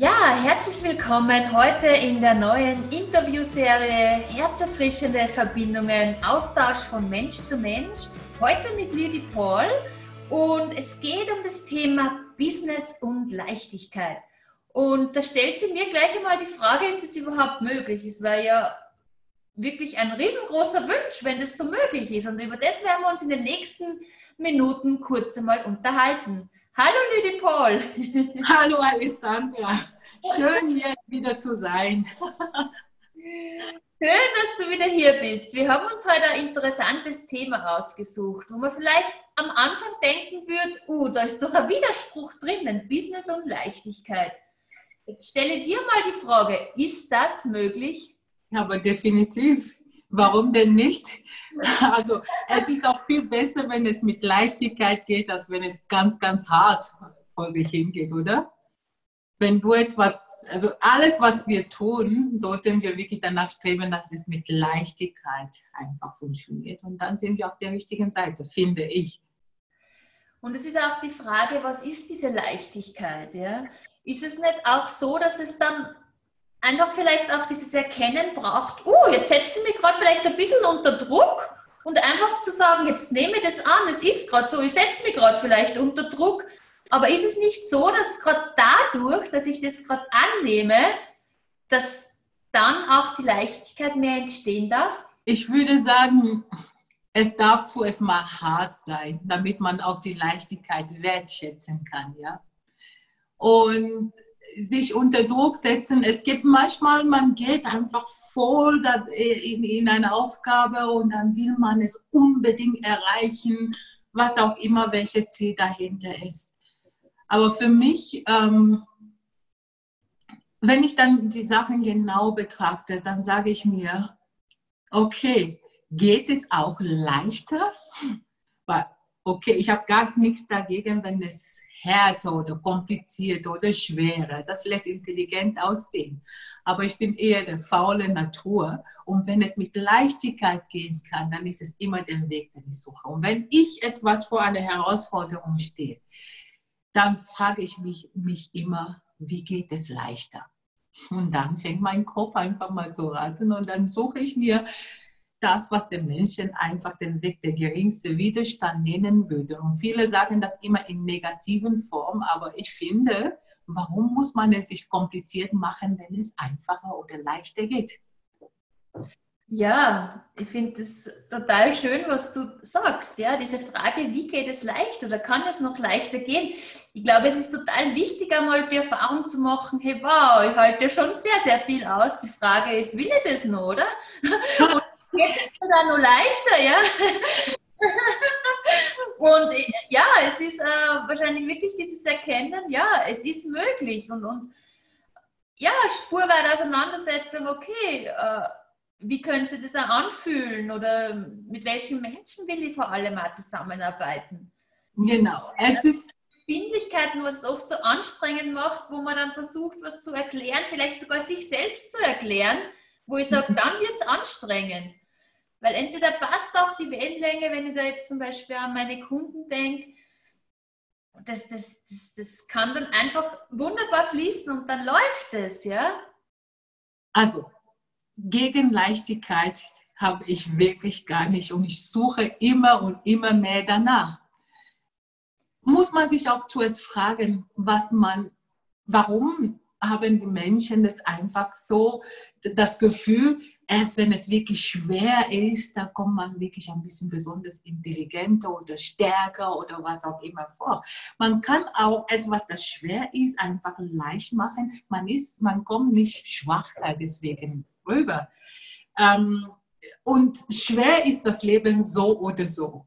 Ja, herzlich willkommen heute in der neuen Interviewserie Herzerfrischende Verbindungen, Austausch von Mensch zu Mensch. Heute mit Lydie Paul und es geht um das Thema Business und Leichtigkeit. Und da stellt sie mir gleich einmal die Frage, ist das überhaupt möglich? Es wäre ja wirklich ein riesengroßer Wunsch, wenn das so möglich ist. Und über das werden wir uns in den nächsten Minuten kurz einmal unterhalten. Hallo Lydie Paul. Hallo Alessandra. Schön hier wieder zu sein. Schön, dass du wieder hier bist. Wir haben uns heute ein interessantes Thema rausgesucht, wo man vielleicht am Anfang denken wird, uh, da ist doch ein Widerspruch drinnen, Business und Leichtigkeit. Jetzt stelle dir mal die Frage, ist das möglich? Aber definitiv. Warum denn nicht? Also es ist auch viel besser, wenn es mit Leichtigkeit geht, als wenn es ganz, ganz hart vor sich hingeht, oder? Wenn du etwas, also alles, was wir tun, sollten wir wirklich danach streben, dass es mit Leichtigkeit einfach funktioniert. Und dann sind wir auf der richtigen Seite, finde ich. Und es ist auch die Frage, was ist diese Leichtigkeit? Ja? Ist es nicht auch so, dass es dann einfach vielleicht auch dieses Erkennen braucht, oh, jetzt setze ich mich gerade vielleicht ein bisschen unter Druck und einfach zu sagen, jetzt nehme ich das an, es ist gerade so, ich setze mich gerade vielleicht unter Druck, aber ist es nicht so, dass gerade dadurch, dass ich das gerade annehme, dass dann auch die Leichtigkeit mehr entstehen darf? Ich würde sagen, es darf zuerst mal hart sein, damit man auch die Leichtigkeit wertschätzen kann, ja. Und sich unter Druck setzen. Es gibt manchmal, man geht einfach voll in, in eine Aufgabe und dann will man es unbedingt erreichen, was auch immer, welche Ziel dahinter ist. Aber für mich, ähm, wenn ich dann die Sachen genau betrachte, dann sage ich mir, okay, geht es auch leichter? Okay, ich habe gar nichts dagegen, wenn es härter oder komplizierter oder schwerer. Das lässt intelligent aussehen. Aber ich bin eher der faule Natur. Und wenn es mit Leichtigkeit gehen kann, dann ist es immer der Weg, den ich suche. Und wenn ich etwas vor einer Herausforderung stehe, dann frage ich mich, mich immer, wie geht es leichter? Und dann fängt mein Kopf einfach mal zu raten und dann suche ich mir das, was den Menschen einfach den Weg der geringste Widerstand nennen würde. Und viele sagen das immer in negativen Form, aber ich finde, warum muss man es sich kompliziert machen, wenn es einfacher oder leichter geht? Ja, ich finde es total schön, was du sagst. Ja, diese Frage, wie geht es leicht oder kann es noch leichter gehen? Ich glaube, es ist total wichtig, einmal die Erfahrung zu machen, hey, wow, ich halte schon sehr, sehr viel aus. Die Frage ist, will ich das noch, oder? Und Jetzt ist es dann nur leichter, ja. und ja, es ist äh, wahrscheinlich wirklich dieses Erkennen, ja, es ist möglich und, und ja, spurweite Auseinandersetzung, okay, äh, wie können Sie das auch anfühlen oder mit welchen Menschen will ich vor allem auch zusammenarbeiten? Genau, es ist Verbindlichkeiten, was es oft so anstrengend macht, wo man dann versucht, was zu erklären, vielleicht sogar sich selbst zu erklären, wo ich sage, dann wird es anstrengend. Weil entweder passt auch die Wellenlänge, wenn ich da jetzt zum Beispiel an meine Kunden denke, das, das, das, das kann dann einfach wunderbar fließen und dann läuft es, ja? Also, gegen Leichtigkeit habe ich wirklich gar nicht und ich suche immer und immer mehr danach. Muss man sich auch zuerst fragen, was man, warum haben die Menschen das einfach so, das Gefühl, erst wenn es wirklich schwer ist, da kommt man wirklich ein bisschen besonders intelligenter oder stärker oder was auch immer vor. Man kann auch etwas, das schwer ist, einfach leicht machen. Man, ist, man kommt nicht schwach deswegen rüber. Ähm, und schwer ist das Leben so oder so.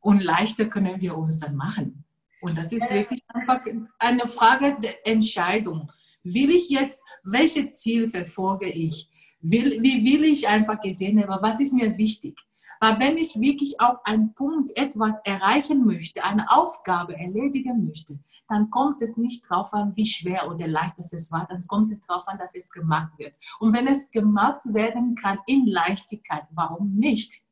Und leichter können wir uns dann machen. Und das ist wirklich einfach eine Frage der Entscheidung. Will ich jetzt, welche Ziel verfolge ich? Will, wie will ich einfach gesehen werden? Was ist mir wichtig? Weil wenn ich wirklich auf einen Punkt etwas erreichen möchte, eine Aufgabe erledigen möchte, dann kommt es nicht darauf an, wie schwer oder leicht es war, dann kommt es darauf an, dass es gemacht wird. Und wenn es gemacht werden kann in Leichtigkeit, warum nicht?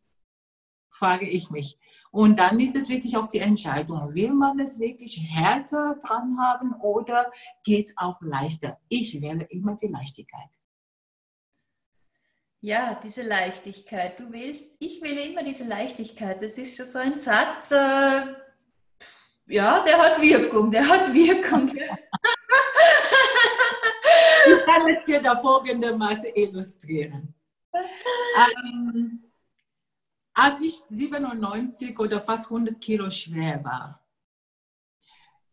Frage ich mich. Und dann ist es wirklich auch die Entscheidung, will man es wirklich härter dran haben oder geht auch leichter? Ich wähle immer die Leichtigkeit. Ja, diese Leichtigkeit. Du willst, ich will immer diese Leichtigkeit. Das ist schon so ein Satz, äh, ja, der hat Wirkung, der hat Wirkung. ich kann es dir da folgendermaßen illustrieren. Ähm, als ich 97 oder fast 100 Kilo schwer war,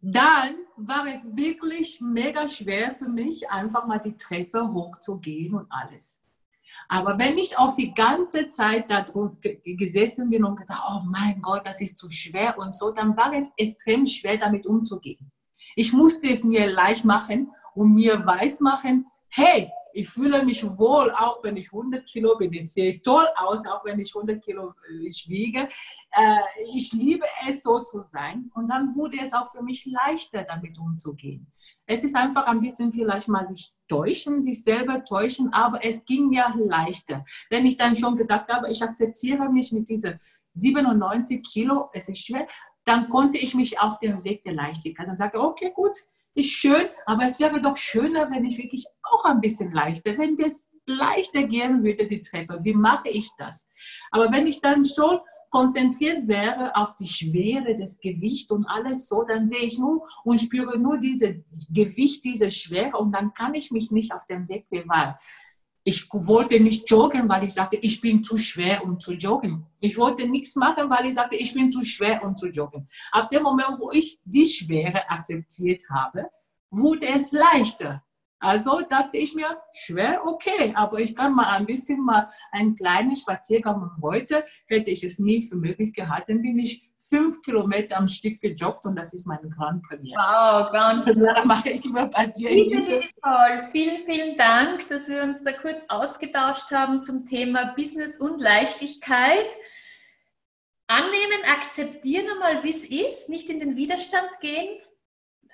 dann war es wirklich mega schwer für mich, einfach mal die Treppe hochzugehen und alles. Aber wenn ich auch die ganze Zeit da gesessen bin und gedacht, oh mein Gott, das ist zu schwer und so, dann war es extrem schwer, damit umzugehen. Ich musste es mir leicht machen und mir weiß machen, hey, ich fühle mich wohl, auch wenn ich 100 Kilo bin. Ich sehe toll aus, auch wenn ich 100 Kilo äh, wiege. Äh, ich liebe es, so zu sein. Und dann wurde es auch für mich leichter, damit umzugehen. Es ist einfach ein bisschen vielleicht mal sich täuschen, sich selber täuschen, aber es ging ja leichter. Wenn ich dann schon gedacht habe, ich akzeptiere mich mit diesen 97 Kilo, es ist schwer, dann konnte ich mich auf den Weg der Leichtigkeit und sage, okay, gut, ist schön, aber es wäre doch schöner, wenn ich wirklich auch ein bisschen leichter, wenn das leichter gehen würde, die Treppe. Wie mache ich das? Aber wenn ich dann schon konzentriert wäre auf die Schwere des Gewichts und alles so, dann sehe ich nur und spüre nur dieses Gewicht, diese Schwere und dann kann ich mich nicht auf dem Weg bewahren. Ich wollte nicht joggen, weil ich sagte, ich bin zu schwer, um zu joggen. Ich wollte nichts machen, weil ich sagte, ich bin zu schwer, um zu joggen. Ab dem Moment, wo ich die Schwere akzeptiert habe, wurde es leichter. Also dachte ich mir, schwer, okay, aber ich kann mal ein bisschen mal einen kleinen Spaziergang machen. Heute hätte ich es nie für möglich gehalten, bin ich fünf Kilometer am Stück gejoggt und das ist meine Grand Premiere. Wow, ganz toll. Mache ich immer bei dir. Toll. Vielen, vielen Dank, dass wir uns da kurz ausgetauscht haben zum Thema Business und Leichtigkeit. Annehmen, akzeptieren einmal, wie es ist, nicht in den Widerstand gehen.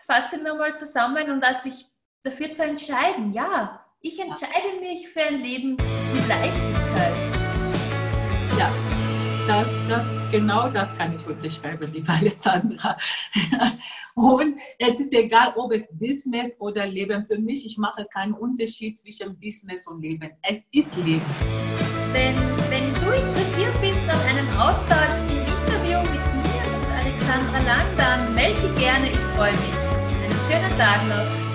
Fasse nochmal zusammen und als ich dafür zu entscheiden. Ja, ich entscheide mich für ein Leben mit Leichtigkeit. Ja, das, das, genau das kann ich unterschreiben, liebe Alessandra. Und es ist egal, ob es Business oder Leben. Für mich, ich mache keinen Unterschied zwischen Business und Leben. Es ist Leben. Wenn, wenn du interessiert bist an einem Austausch im Interview mit mir und Alexandra Lang, dann melde dich gerne. Ich freue mich. Einen schönen Tag noch.